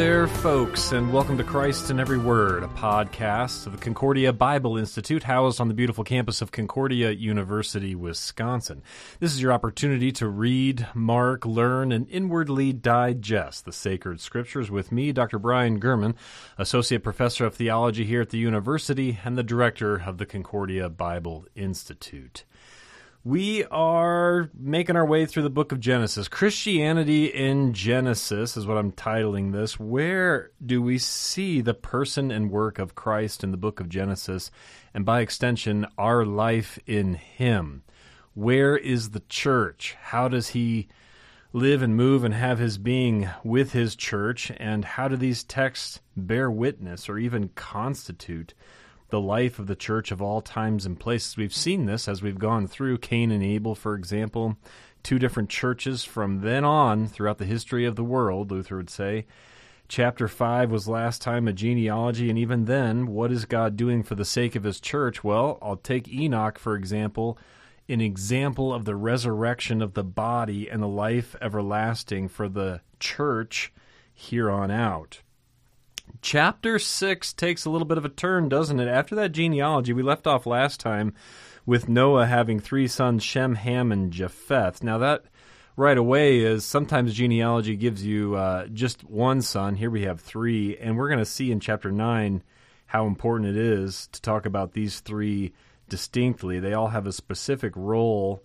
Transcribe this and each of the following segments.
there, folks, and welcome to Christ in Every Word, a podcast of the Concordia Bible Institute housed on the beautiful campus of Concordia University, Wisconsin. This is your opportunity to read, mark, learn, and inwardly digest the sacred scriptures with me, Dr. Brian German, Associate Professor of Theology here at the university and the Director of the Concordia Bible Institute. We are making our way through the book of Genesis. Christianity in Genesis is what I'm titling this. Where do we see the person and work of Christ in the book of Genesis, and by extension, our life in Him? Where is the church? How does He live and move and have His being with His church? And how do these texts bear witness or even constitute? The life of the church of all times and places. We've seen this as we've gone through Cain and Abel, for example, two different churches from then on throughout the history of the world, Luther would say. Chapter 5 was last time a genealogy, and even then, what is God doing for the sake of his church? Well, I'll take Enoch, for example, an example of the resurrection of the body and the life everlasting for the church here on out. Chapter 6 takes a little bit of a turn, doesn't it? After that genealogy, we left off last time with Noah having three sons, Shem, Ham, and Japheth. Now, that right away is sometimes genealogy gives you uh, just one son. Here we have three, and we're going to see in chapter 9 how important it is to talk about these three distinctly. They all have a specific role.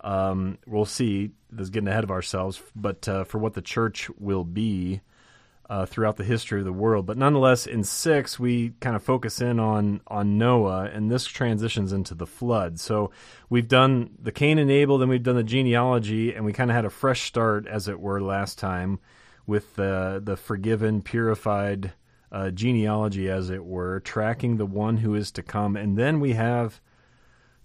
Um, we'll see. This is getting ahead of ourselves, but uh, for what the church will be uh, throughout the history of the world. But nonetheless, in six, we kind of focus in on on Noah, and this transitions into the flood. So we've done the Cain and Abel, then we've done the genealogy, and we kind of had a fresh start, as it were, last time with the the forgiven, purified uh, genealogy, as it were, tracking the one who is to come, and then we have.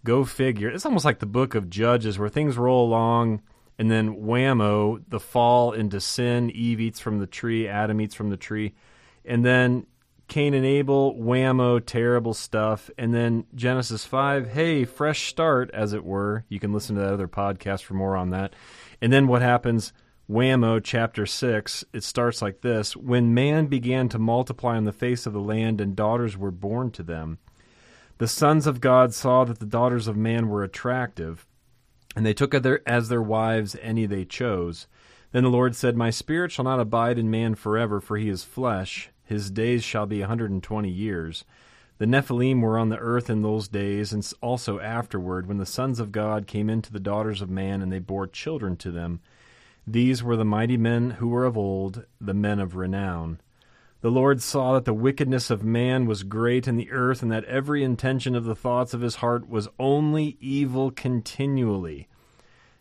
Go figure. It's almost like the book of Judges where things roll along and then whammo, the fall into sin. Eve eats from the tree, Adam eats from the tree. And then Cain and Abel, whammo, terrible stuff. And then Genesis 5, hey, fresh start, as it were. You can listen to that other podcast for more on that. And then what happens? Whammo, chapter 6, it starts like this When man began to multiply on the face of the land, and daughters were born to them, the sons of God saw that the daughters of man were attractive and they took as their wives any they chose. Then the Lord said, My spirit shall not abide in man forever, for he is flesh. His days shall be a hundred and twenty years. The Nephilim were on the earth in those days, and also afterward, when the sons of God came into the daughters of man, and they bore children to them. These were the mighty men who were of old, the men of renown. The Lord saw that the wickedness of man was great in the earth, and that every intention of the thoughts of his heart was only evil continually.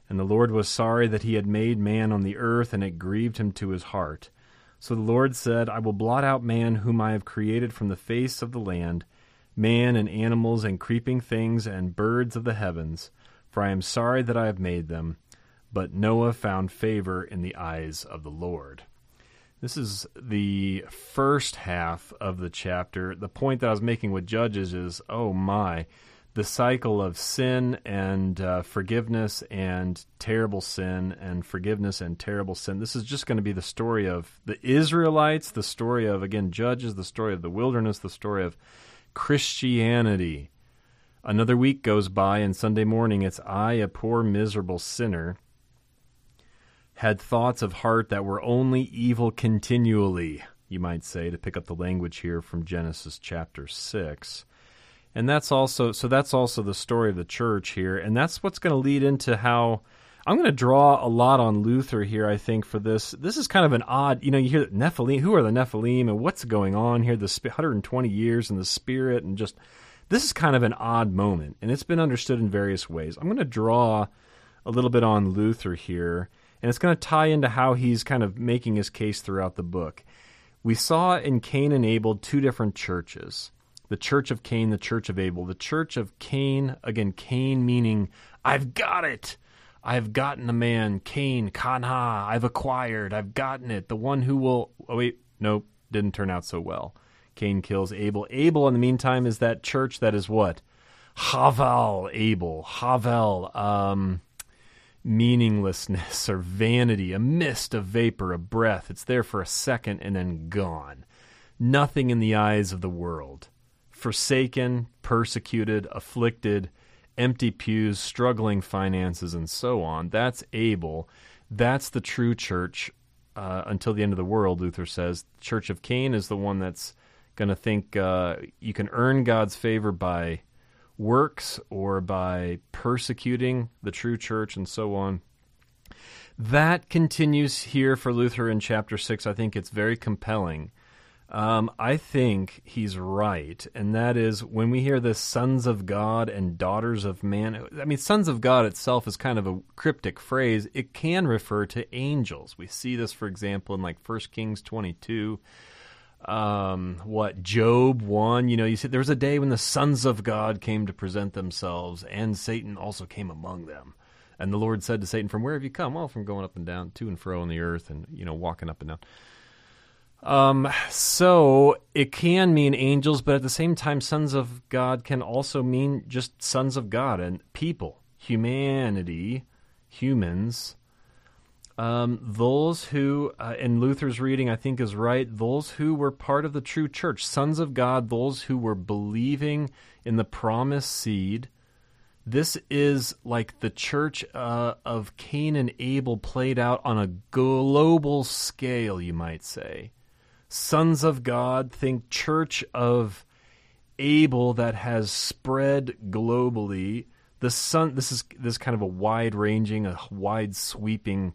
And the Lord was sorry that he had made man on the earth, and it grieved him to his heart. So the Lord said, I will blot out man whom I have created from the face of the land, man and animals and creeping things and birds of the heavens, for I am sorry that I have made them. But Noah found favor in the eyes of the Lord. This is the first half of the chapter. The point that I was making with Judges is oh my, the cycle of sin and uh, forgiveness and terrible sin and forgiveness and terrible sin. This is just going to be the story of the Israelites, the story of, again, Judges, the story of the wilderness, the story of Christianity. Another week goes by, and Sunday morning it's I, a poor, miserable sinner had thoughts of heart that were only evil continually, you might say, to pick up the language here from Genesis chapter 6. And that's also so that's also the story of the church here, and that's what's going to lead into how I'm going to draw a lot on Luther here. I think for this, this is kind of an odd. You know, you hear Nephilim. Who are the Nephilim, and what's going on here? The 120 years and the Spirit, and just this is kind of an odd moment, and it's been understood in various ways. I'm going to draw a little bit on Luther here and it's going to tie into how he's kind of making his case throughout the book. We saw in Cain and Abel two different churches the church of Cain, the church of Abel. The church of Cain, again, Cain meaning, I've got it. I've gotten the man, Cain, Kanha, I've acquired, I've gotten it. The one who will, oh wait, nope, didn't turn out so well. Cain kills Abel. Abel, in the meantime, is that church that is what? Havel, Abel, Havel, um, meaninglessness or vanity, a mist, a vapor, a breath. It's there for a second and then gone. Nothing in the eyes of the world. Forsaken, persecuted, afflicted, empty pews, struggling finances, and so on. That's Abel. That's the true church uh, until the end of the world, Luther says. The church of Cain is the one that's going to think uh, you can earn God's favor by works or by persecuting the true church and so on. That continues here for Luther in chapter 6. I think it's very compelling. Um, I think he's right, and that is when we hear the sons of God and daughters of man. I mean, sons of God itself is kind of a cryptic phrase. It can refer to angels. We see this, for example, in like 1 Kings 22 um, what Job one. You know, you said there was a day when the sons of God came to present themselves, and Satan also came among them. And the Lord said to Satan, "From where have you come? Well, from going up and down, to and fro on the earth, and you know, walking up and down." Um, so it can mean angels, but at the same time, sons of God can also mean just sons of God and people, humanity, humans um, those who, uh, in Luther's reading, I think is right, those who were part of the true church, sons of God, those who were believing in the promised seed. This is like the church uh, of Cain and Abel played out on a global scale, you might say. Sons of God, think church of Abel that has spread globally. The son, this is this is kind of a wide ranging, a wide sweeping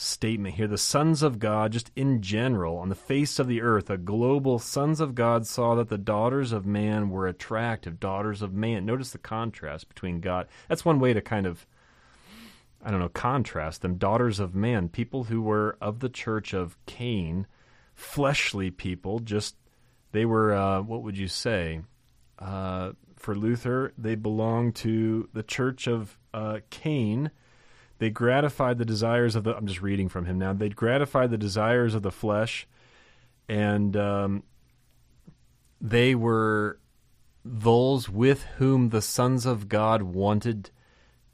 statement here. The sons of God, just in general, on the face of the earth, a global sons of God saw that the daughters of man were attractive, daughters of man. Notice the contrast between God. That's one way to kind of, I don't know, contrast them. Daughters of man, people who were of the church of Cain, fleshly people, just, they were, uh, what would you say? Uh, for Luther, they belonged to the church of uh, Cain they gratified the desires of the. I'm just reading from him now. They gratified the desires of the flesh, and um, they were those with whom the sons of God wanted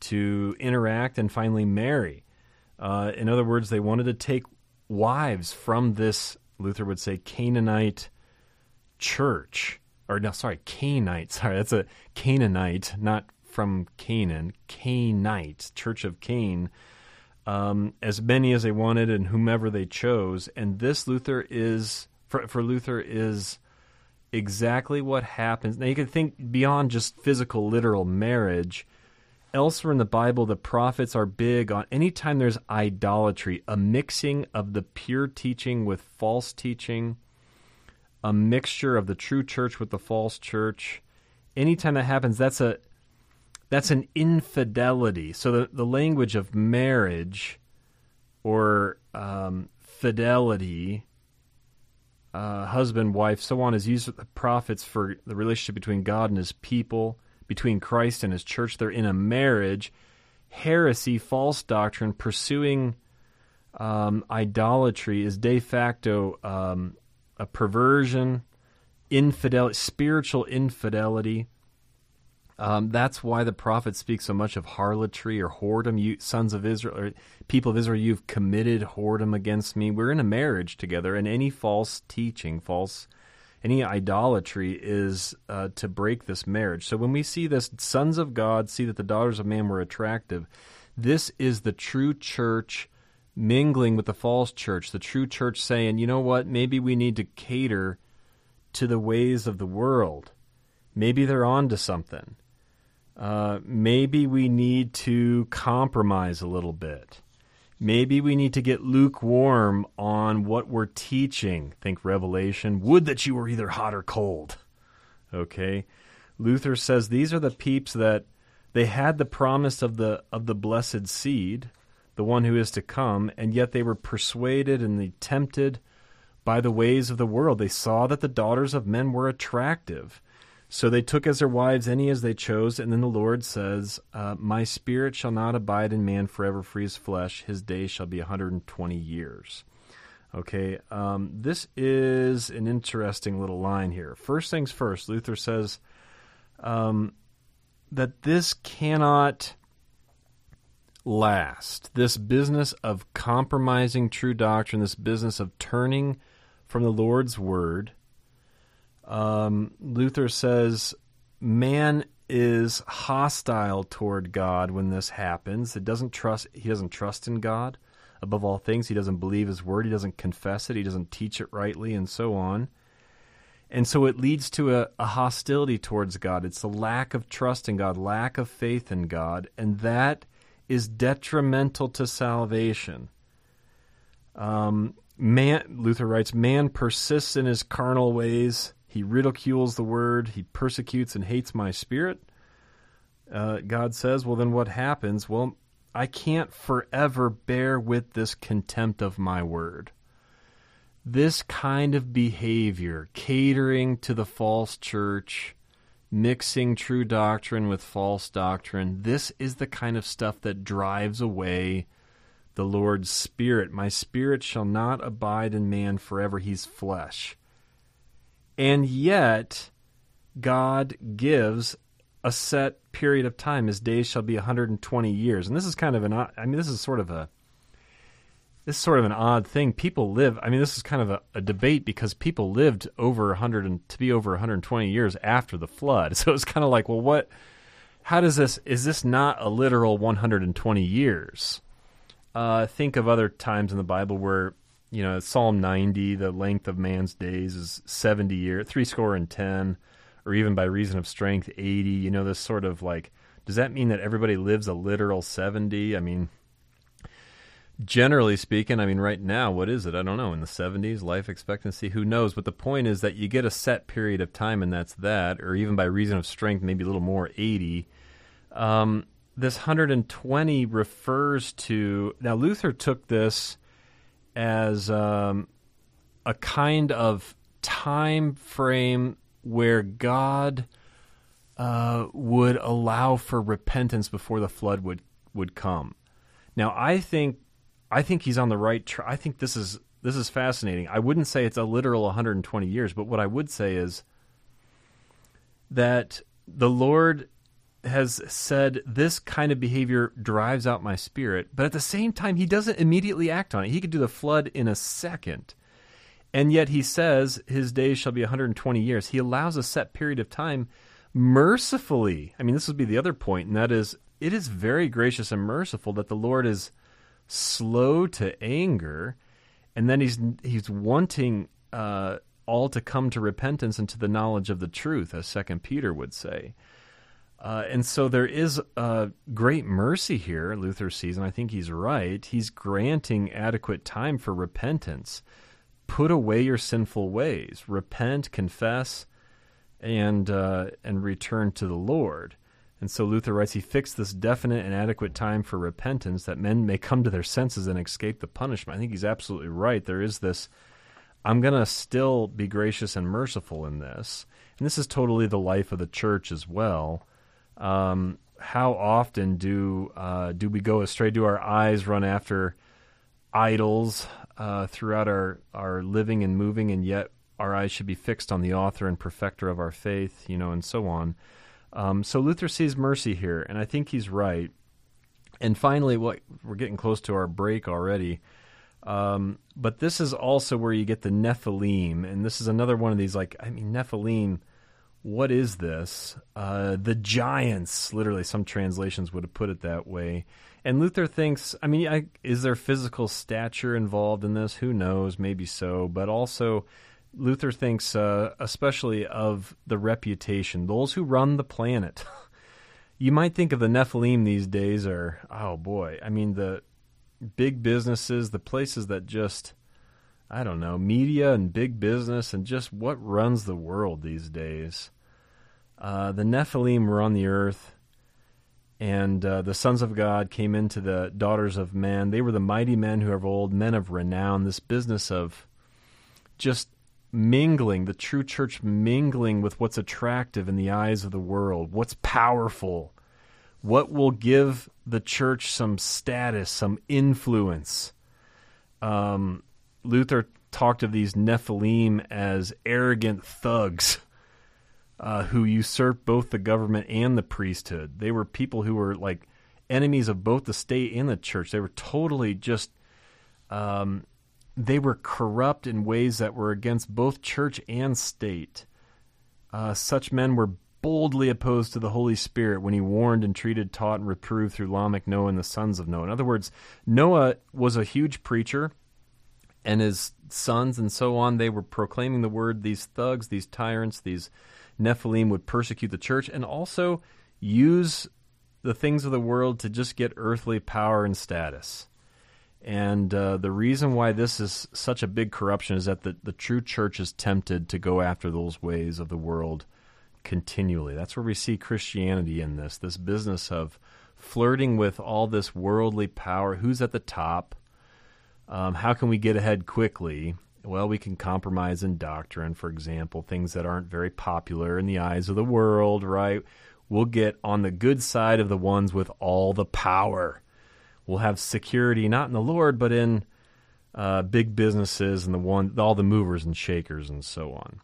to interact and finally marry. Uh, in other words, they wanted to take wives from this, Luther would say, Canaanite church. Or, no, sorry, Canaanite. Sorry, that's a Canaanite, not from Canaan, Cainite, Church of Cain, um, as many as they wanted and whomever they chose. And this Luther is for, for Luther is exactly what happens. Now you can think beyond just physical, literal marriage. Elsewhere in the Bible, the prophets are big on anytime there's idolatry, a mixing of the pure teaching with false teaching, a mixture of the true church with the false church. Anytime that happens, that's a that's an infidelity. So the, the language of marriage or um, fidelity, uh, husband, wife, so on, is used with the prophets for the relationship between God and his people, between Christ and his church. They're in a marriage. Heresy, false doctrine, pursuing um, idolatry is de facto um, a perversion, infidelity, spiritual infidelity um, that's why the prophet speaks so much of harlotry or whoredom. You sons of Israel or people of Israel, you've committed whoredom against me. We're in a marriage together, and any false teaching, false, any idolatry is uh, to break this marriage. So when we see this, sons of God see that the daughters of man were attractive. This is the true church mingling with the false church. The true church saying, you know what? Maybe we need to cater to the ways of the world. Maybe they're on to something uh, maybe we need to compromise a little bit. Maybe we need to get lukewarm on what we're teaching. Think Revelation. Would that you were either hot or cold. Okay? Luther says these are the peeps that they had the promise of the of the blessed seed, the one who is to come, and yet they were persuaded and they tempted by the ways of the world. They saw that the daughters of men were attractive. So they took as their wives any as they chose, and then the Lord says, uh, My spirit shall not abide in man forever for his flesh, his days shall be 120 years. Okay, um, this is an interesting little line here. First things first, Luther says um, that this cannot last. This business of compromising true doctrine, this business of turning from the Lord's word. Um, Luther says man is hostile toward God when this happens. It doesn't trust. He doesn't trust in God above all things. He doesn't believe His word. He doesn't confess it. He doesn't teach it rightly, and so on. And so it leads to a, a hostility towards God. It's a lack of trust in God, lack of faith in God, and that is detrimental to salvation. Um, man, Luther writes, man persists in his carnal ways. He ridicules the word. He persecutes and hates my spirit. Uh, God says, well, then what happens? Well, I can't forever bear with this contempt of my word. This kind of behavior, catering to the false church, mixing true doctrine with false doctrine. This is the kind of stuff that drives away the Lord's Spirit. My spirit shall not abide in man forever. He's flesh. And yet, God gives a set period of time. His days shall be 120 years. And this is kind of an, I mean, this is sort of a, this is sort of an odd thing. People live. I mean, this is kind of a, a debate because people lived over 100 and to be over 120 years after the flood. So it's kind of like, well, what? How does this? Is this not a literal 120 years? Uh, think of other times in the Bible where you know Psalm 90, the length of man's days is 70 years, three score and ten, or even by reason of strength 80. You know, this sort of like, does that mean that everybody lives a literal 70? I mean generally speaking, I mean, right now, what is it? I don't know. In the 70s, life expectancy, who knows? But the point is that you get a set period of time, and that's that, or even by reason of strength, maybe a little more, 80. Um, this 120 refers to. Now, Luther took this as um, a kind of time frame where God uh, would allow for repentance before the flood would, would come. Now, I think I think he's on the right track. I think this is this is fascinating. I wouldn't say it's a literal 120 years, but what I would say is that the Lord has said this kind of behavior drives out my spirit, but at the same time he doesn't immediately act on it. He could do the flood in a second. And yet he says his days shall be 120 years. He allows a set period of time mercifully. I mean, this would be the other point, and that is it is very gracious and merciful that the Lord is slow to anger, and then he's he's wanting uh, all to come to repentance and to the knowledge of the truth, as Second Peter would say. Uh, and so there is a great mercy here, Luther sees, and I think he's right. He's granting adequate time for repentance. Put away your sinful ways, repent, confess, and uh, and return to the Lord. And so Luther writes, he fixed this definite and adequate time for repentance that men may come to their senses and escape the punishment. I think he's absolutely right. There is this, I'm going to still be gracious and merciful in this. And this is totally the life of the church as well. Um, how often do uh, do we go astray? Do our eyes run after idols uh, throughout our, our living and moving, and yet our eyes should be fixed on the author and perfecter of our faith, you know, and so on. Um, so Luther sees mercy here, and I think he's right. And finally, what we're getting close to our break already. Um, but this is also where you get the Nephilim, and this is another one of these like I mean Nephilim. What is this? Uh, the giants, literally. Some translations would have put it that way. And Luther thinks, I mean, I, is there physical stature involved in this? Who knows? Maybe so. But also, Luther thinks uh, especially of the reputation, those who run the planet. you might think of the Nephilim these days are, oh boy, I mean, the big businesses, the places that just, I don't know, media and big business and just what runs the world these days. Uh, the Nephilim were on the earth, and uh, the sons of God came into the daughters of men. They were the mighty men who are of old, men of renown. This business of just mingling, the true church mingling with what's attractive in the eyes of the world, what's powerful, what will give the church some status, some influence. Um, Luther talked of these Nephilim as arrogant thugs uh, who usurped both the government and the priesthood. They were people who were like enemies of both the state and the church. They were totally just, um, they were corrupt in ways that were against both church and state. Uh, such men were boldly opposed to the Holy Spirit when he warned, entreated, taught, and reproved through Lamech, Noah, and the sons of Noah. In other words, Noah was a huge preacher, and his sons and so on, they were proclaiming the word. These thugs, these tyrants, these Nephilim would persecute the church and also use the things of the world to just get earthly power and status. And uh, the reason why this is such a big corruption is that the, the true church is tempted to go after those ways of the world continually. That's where we see Christianity in this this business of flirting with all this worldly power. Who's at the top? Um, how can we get ahead quickly? Well, we can compromise in doctrine, for example, things that aren't very popular in the eyes of the world, right? We'll get on the good side of the ones with all the power. We'll have security not in the Lord, but in uh, big businesses and the one all the movers and shakers and so on.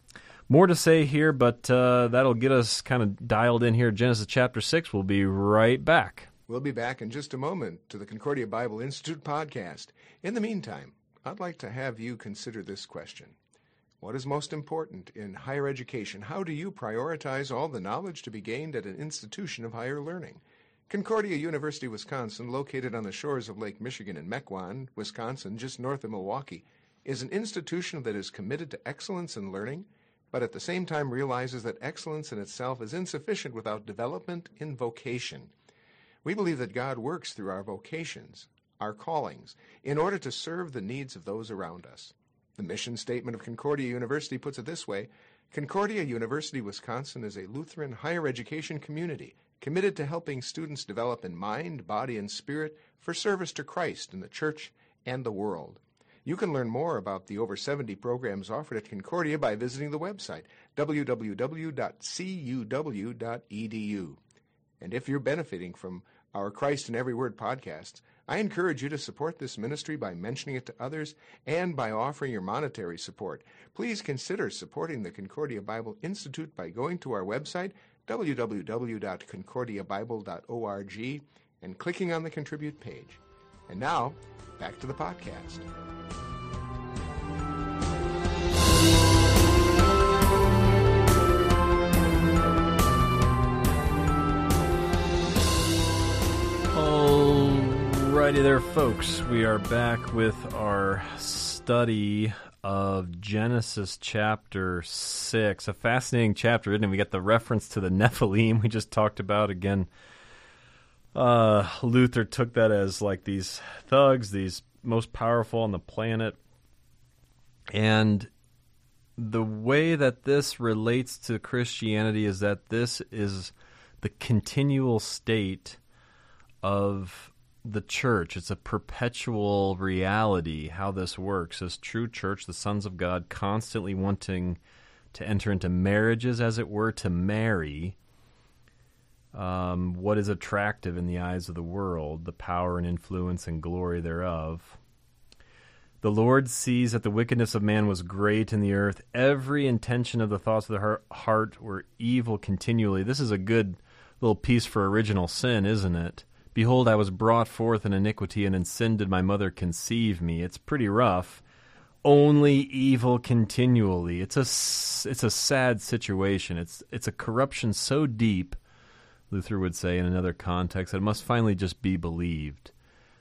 More to say here, but uh, that'll get us kind of dialed in here. Genesis chapter 6. We'll be right back. We'll be back in just a moment to the Concordia Bible Institute podcast. In the meantime, I'd like to have you consider this question. What is most important in higher education? How do you prioritize all the knowledge to be gained at an institution of higher learning? Concordia University, Wisconsin, located on the shores of Lake Michigan in Mequon, Wisconsin, just north of Milwaukee, is an institution that is committed to excellence in learning but at the same time realizes that excellence in itself is insufficient without development in vocation. We believe that God works through our vocations, our callings, in order to serve the needs of those around us. The mission statement of Concordia University puts it this way Concordia University, Wisconsin is a Lutheran higher education community committed to helping students develop in mind, body, and spirit for service to Christ in the church and the world. You can learn more about the over 70 programs offered at Concordia by visiting the website www.cuw.edu. And if you're benefiting from our Christ in Every Word podcasts, I encourage you to support this ministry by mentioning it to others and by offering your monetary support. Please consider supporting the Concordia Bible Institute by going to our website, www.concordiabible.org, and clicking on the Contribute page. And now, back to the podcast. Alrighty there, folks. We are back with our study of Genesis chapter 6. A fascinating chapter, isn't it? We got the reference to the Nephilim we just talked about again uh, Luther took that as like these thugs, these most powerful on the planet. And the way that this relates to Christianity is that this is the continual state of the church. It's a perpetual reality how this works. As true church, the sons of God constantly wanting to enter into marriages, as it were, to marry um, what is attractive in the eyes of the world, the power and influence and glory thereof. The Lord sees that the wickedness of man was great in the earth. Every intention of the thoughts of the heart were evil continually. This is a good little piece for original sin, isn't it? Behold, I was brought forth in iniquity, and in sin did my mother conceive me. It's pretty rough. Only evil continually. It's a it's a sad situation. It's it's a corruption so deep Luther would say in another context, that it must finally just be believed.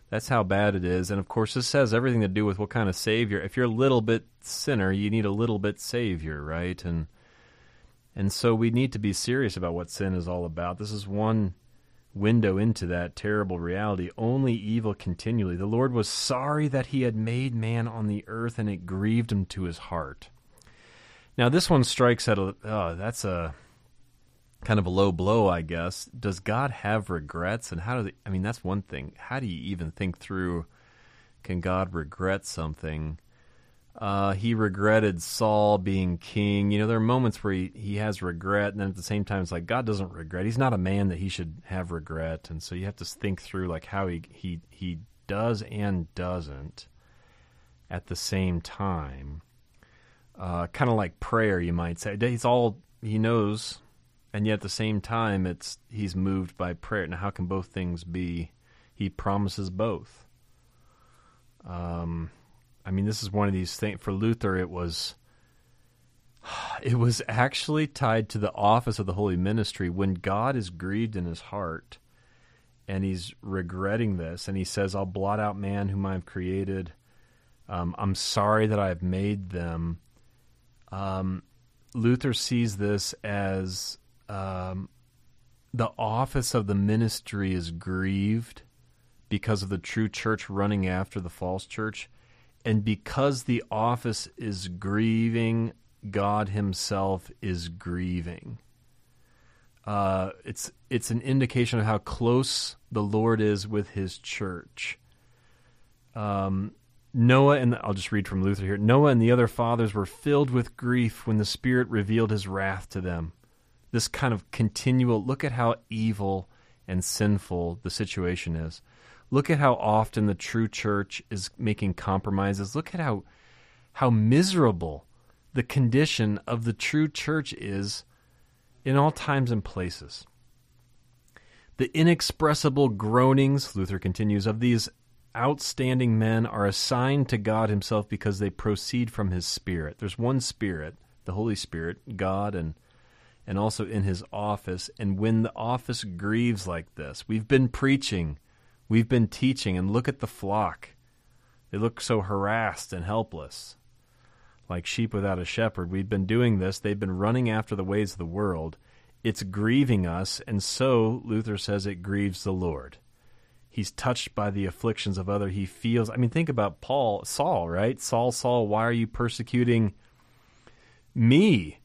That's how bad it is. And of course, this has everything to do with what kind of Savior. If you're a little bit sinner, you need a little bit Savior, right? And and so we need to be serious about what sin is all about. This is one window into that terrible reality. Only evil continually. The Lord was sorry that he had made man on the earth, and it grieved him to his heart. Now, this one strikes at a. Oh, that's a kind of a low blow, I guess. Does God have regrets? And how does I mean, that's one thing. How do you even think through can God regret something? Uh, he regretted Saul being king. You know, there are moments where he, he has regret, and then at the same time, it's like God doesn't regret. He's not a man that he should have regret, and so you have to think through like how he he he does and doesn't at the same time. Uh, kind of like prayer, you might say. He's all he knows and yet at the same time, it's he's moved by prayer. Now, how can both things be? He promises both. Um, I mean, this is one of these things. For Luther, it was it was actually tied to the office of the holy ministry. When God is grieved in his heart and he's regretting this and he says i'll blot out man whom i've created. Um, i'm sorry that i've made them. Um, luther sees this as um, the office of the ministry is grieved because of the true church running after the false church and because the office is grieving god himself is grieving uh, it's it's an indication of how close the Lord is with His church. Um, Noah and I'll just read from Luther here. Noah and the other fathers were filled with grief when the Spirit revealed His wrath to them. This kind of continual look at how evil and sinful the situation is. Look at how often the true church is making compromises. Look at how how miserable the condition of the true church is in all times and places. The inexpressible groanings, Luther continues, of these outstanding men are assigned to God Himself because they proceed from His Spirit. There's one Spirit, the Holy Spirit, God, and and also in His office. And when the office grieves like this, we've been preaching, we've been teaching, and look at the flock. They look so harassed and helpless like sheep without a shepherd. We've been doing this. They've been running after the ways of the world. It's grieving us, and so Luther says it grieves the Lord. He's touched by the afflictions of other. He feels. I mean, think about Paul, Saul, right? Saul, Saul, why are you persecuting me?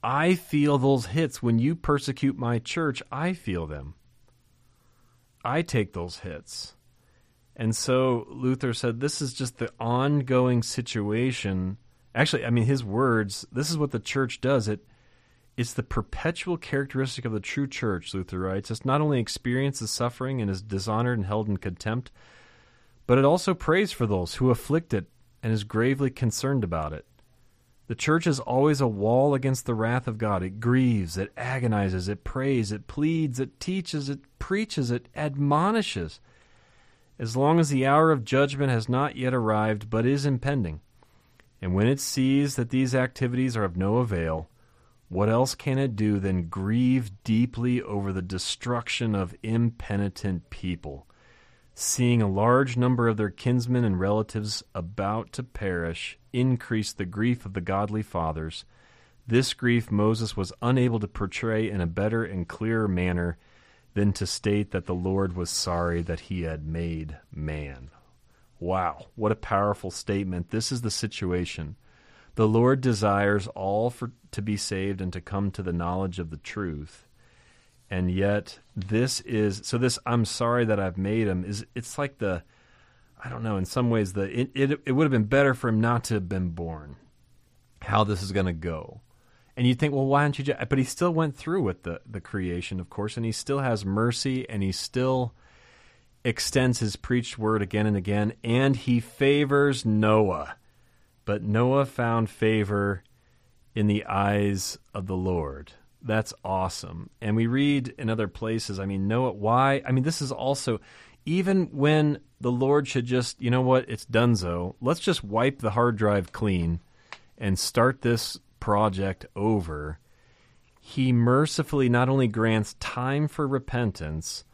I feel those hits when you persecute my church. I feel them. I take those hits. And so Luther said this is just the ongoing situation Actually, I mean his words, this is what the church does. It it's the perpetual characteristic of the true church, Luther writes. It's not only experiences suffering and is dishonored and held in contempt, but it also prays for those who afflict it and is gravely concerned about it. The church is always a wall against the wrath of God. It grieves, it agonizes, it prays, it pleads, it teaches, it preaches, it admonishes. As long as the hour of judgment has not yet arrived, but is impending, and when it sees that these activities are of no avail, what else can it do than grieve deeply over the destruction of impenitent people, seeing a large number of their kinsmen and relatives about to perish, increased the grief of the godly fathers. This grief Moses was unable to portray in a better and clearer manner than to state that the Lord was sorry that he had made man. Wow, what a powerful statement. This is the situation. The Lord desires all for to be saved and to come to the knowledge of the truth. And yet this is so this I'm sorry that I've made him is it's like the I don't know, in some ways the it it, it would have been better for him not to have been born. How this is going to go. And you think, well, why don't you just but he still went through with the the creation, of course, and he still has mercy and he still extends his preached word again and again, and he favors Noah. But Noah found favor in the eyes of the Lord. That's awesome. And we read in other places, I mean, know it why? I mean, this is also, even when the Lord should just, you know what, it's donezo, let's just wipe the hard drive clean and start this project over. He mercifully not only grants time for repentance,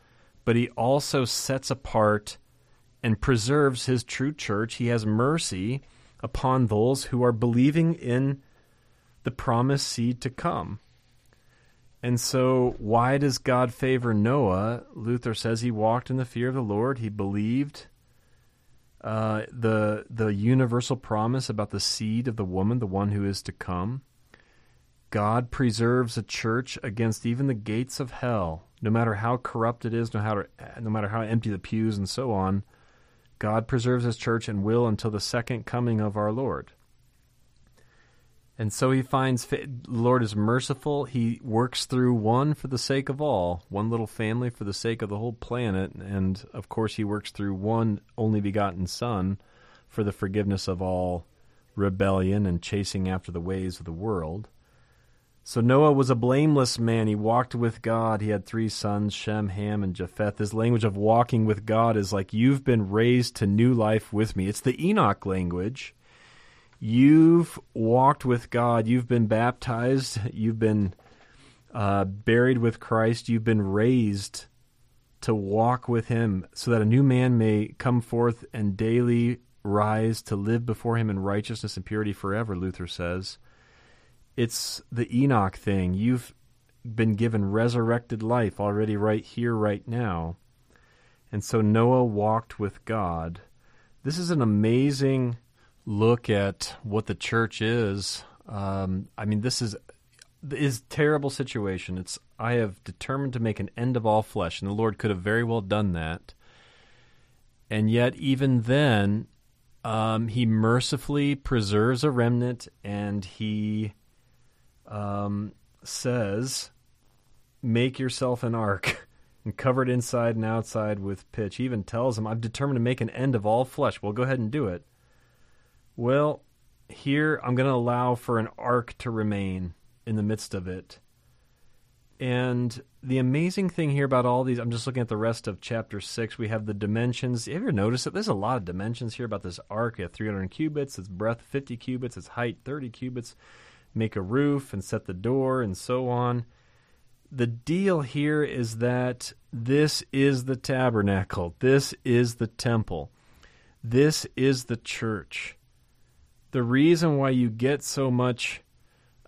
but he also sets apart and preserves his true church. He has mercy upon those who are believing in the promised seed to come. And so, why does God favor Noah? Luther says he walked in the fear of the Lord. He believed uh, the the universal promise about the seed of the woman, the one who is to come. God preserves a church against even the gates of hell no matter how corrupt it is, no, no matter how empty the pews and so on, God preserves his church and will until the second coming of our Lord. And so he finds the Lord is merciful. He works through one for the sake of all, one little family for the sake of the whole planet. And of course, he works through one only begotten Son for the forgiveness of all rebellion and chasing after the ways of the world. So Noah was a blameless man. He walked with God. He had three sons, Shem, Ham, and Japheth. His language of walking with God is like, You've been raised to new life with me. It's the Enoch language. You've walked with God. You've been baptized. You've been uh, buried with Christ. You've been raised to walk with Him so that a new man may come forth and daily rise to live before Him in righteousness and purity forever, Luther says it's the Enoch thing. You've been given resurrected life already right here, right now. And so Noah walked with God. This is an amazing look at what the church is. Um, I mean, this is is terrible situation. It's I have determined to make an end of all flesh, and the Lord could have very well done that. And yet, even then, um, He mercifully preserves a remnant, and He um, says, Make yourself an ark and cover it inside and outside with pitch. He even tells him, I've determined to make an end of all flesh. Well, go ahead and do it. Well, here I'm going to allow for an ark to remain in the midst of it. And the amazing thing here about all these, I'm just looking at the rest of chapter 6. We have the dimensions. Have you ever noticed that there's a lot of dimensions here about this ark? You have 300 cubits, its breadth 50 cubits, its height 30 cubits make a roof and set the door and so on. The deal here is that this is the tabernacle, this is the temple, this is the church. The reason why you get so much,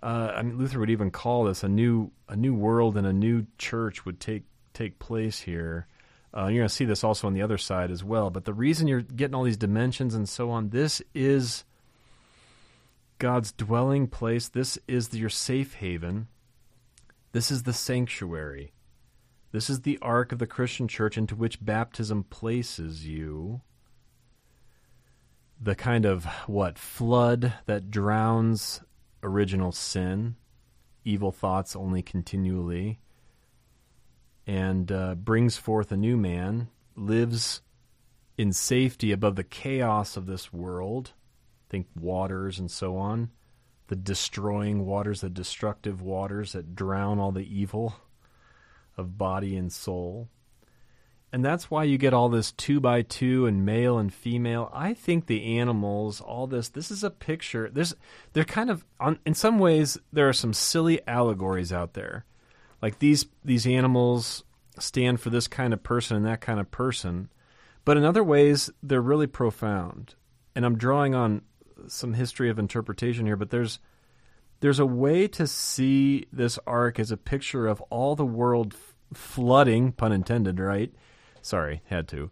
uh, I mean, Luther would even call this a new a new world and a new church would take take place here. Uh, you're going to see this also on the other side as well. But the reason you're getting all these dimensions and so on, this is God's dwelling place. This is your safe haven. This is the sanctuary. This is the ark of the Christian church into which baptism places you. The kind of what flood that drowns original sin, evil thoughts only continually, and uh, brings forth a new man, lives in safety above the chaos of this world. Think waters and so on, the destroying waters, the destructive waters that drown all the evil of body and soul. And that's why you get all this two by two and male and female. I think the animals, all this, this is a picture. There's, they're kind of, on, in some ways, there are some silly allegories out there. Like these, these animals stand for this kind of person and that kind of person. But in other ways, they're really profound. And I'm drawing on some history of interpretation here, but there's there's a way to see this ark as a picture of all the world flooding, pun intended, right? Sorry, had to.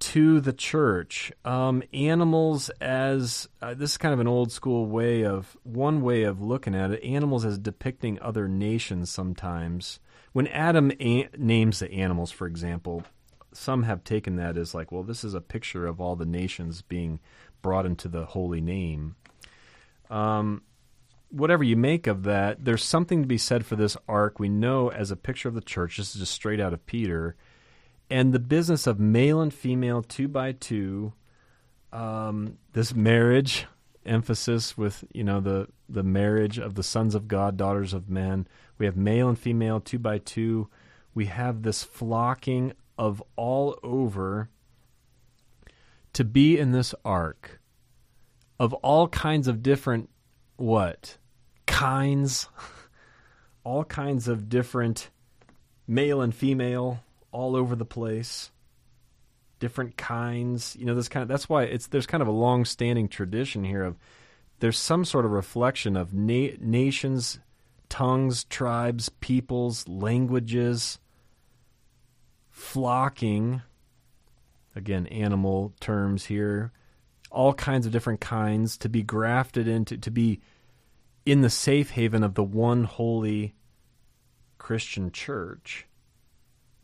To the church, um, animals as uh, this is kind of an old school way of one way of looking at it. Animals as depicting other nations. Sometimes, when Adam a- names the animals, for example, some have taken that as like, well, this is a picture of all the nations being brought into the holy name. Um, whatever you make of that, there's something to be said for this ark. We know as a picture of the church, this is just straight out of Peter. And the business of male and female, two by two, um, this marriage emphasis with you know the the marriage of the sons of God, daughters of men. We have male and female, two by two. We have this flocking of all over to be in this ark of all kinds of different what kinds all kinds of different male and female all over the place different kinds you know this kind of that's why it's there's kind of a long standing tradition here of there's some sort of reflection of na- nations tongues tribes peoples languages flocking again, animal terms here, all kinds of different kinds to be grafted into, to be in the safe haven of the one holy Christian church.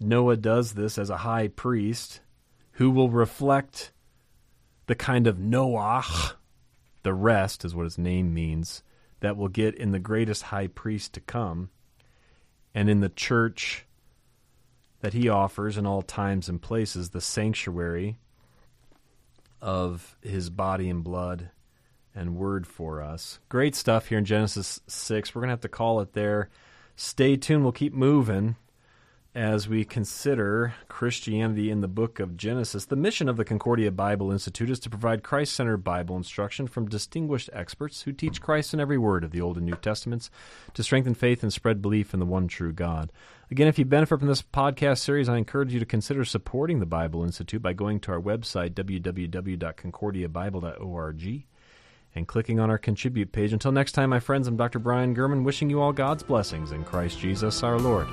Noah does this as a high priest who will reflect the kind of Noach, the rest is what his name means, that will get in the greatest high priest to come. And in the church that he offers in all times and places, the sanctuary of his body and blood and word for us. Great stuff here in Genesis 6. We're going to have to call it there. Stay tuned. We'll keep moving as we consider Christianity in the book of Genesis. The mission of the Concordia Bible Institute is to provide Christ centered Bible instruction from distinguished experts who teach Christ in every word of the Old and New Testaments to strengthen faith and spread belief in the one true God. Again, if you benefit from this podcast series, I encourage you to consider supporting the Bible Institute by going to our website, www.concordiabible.org and clicking on our contribute page. Until next time, my friends, I'm Dr. Brian German, wishing you all God's blessings in Christ Jesus our Lord.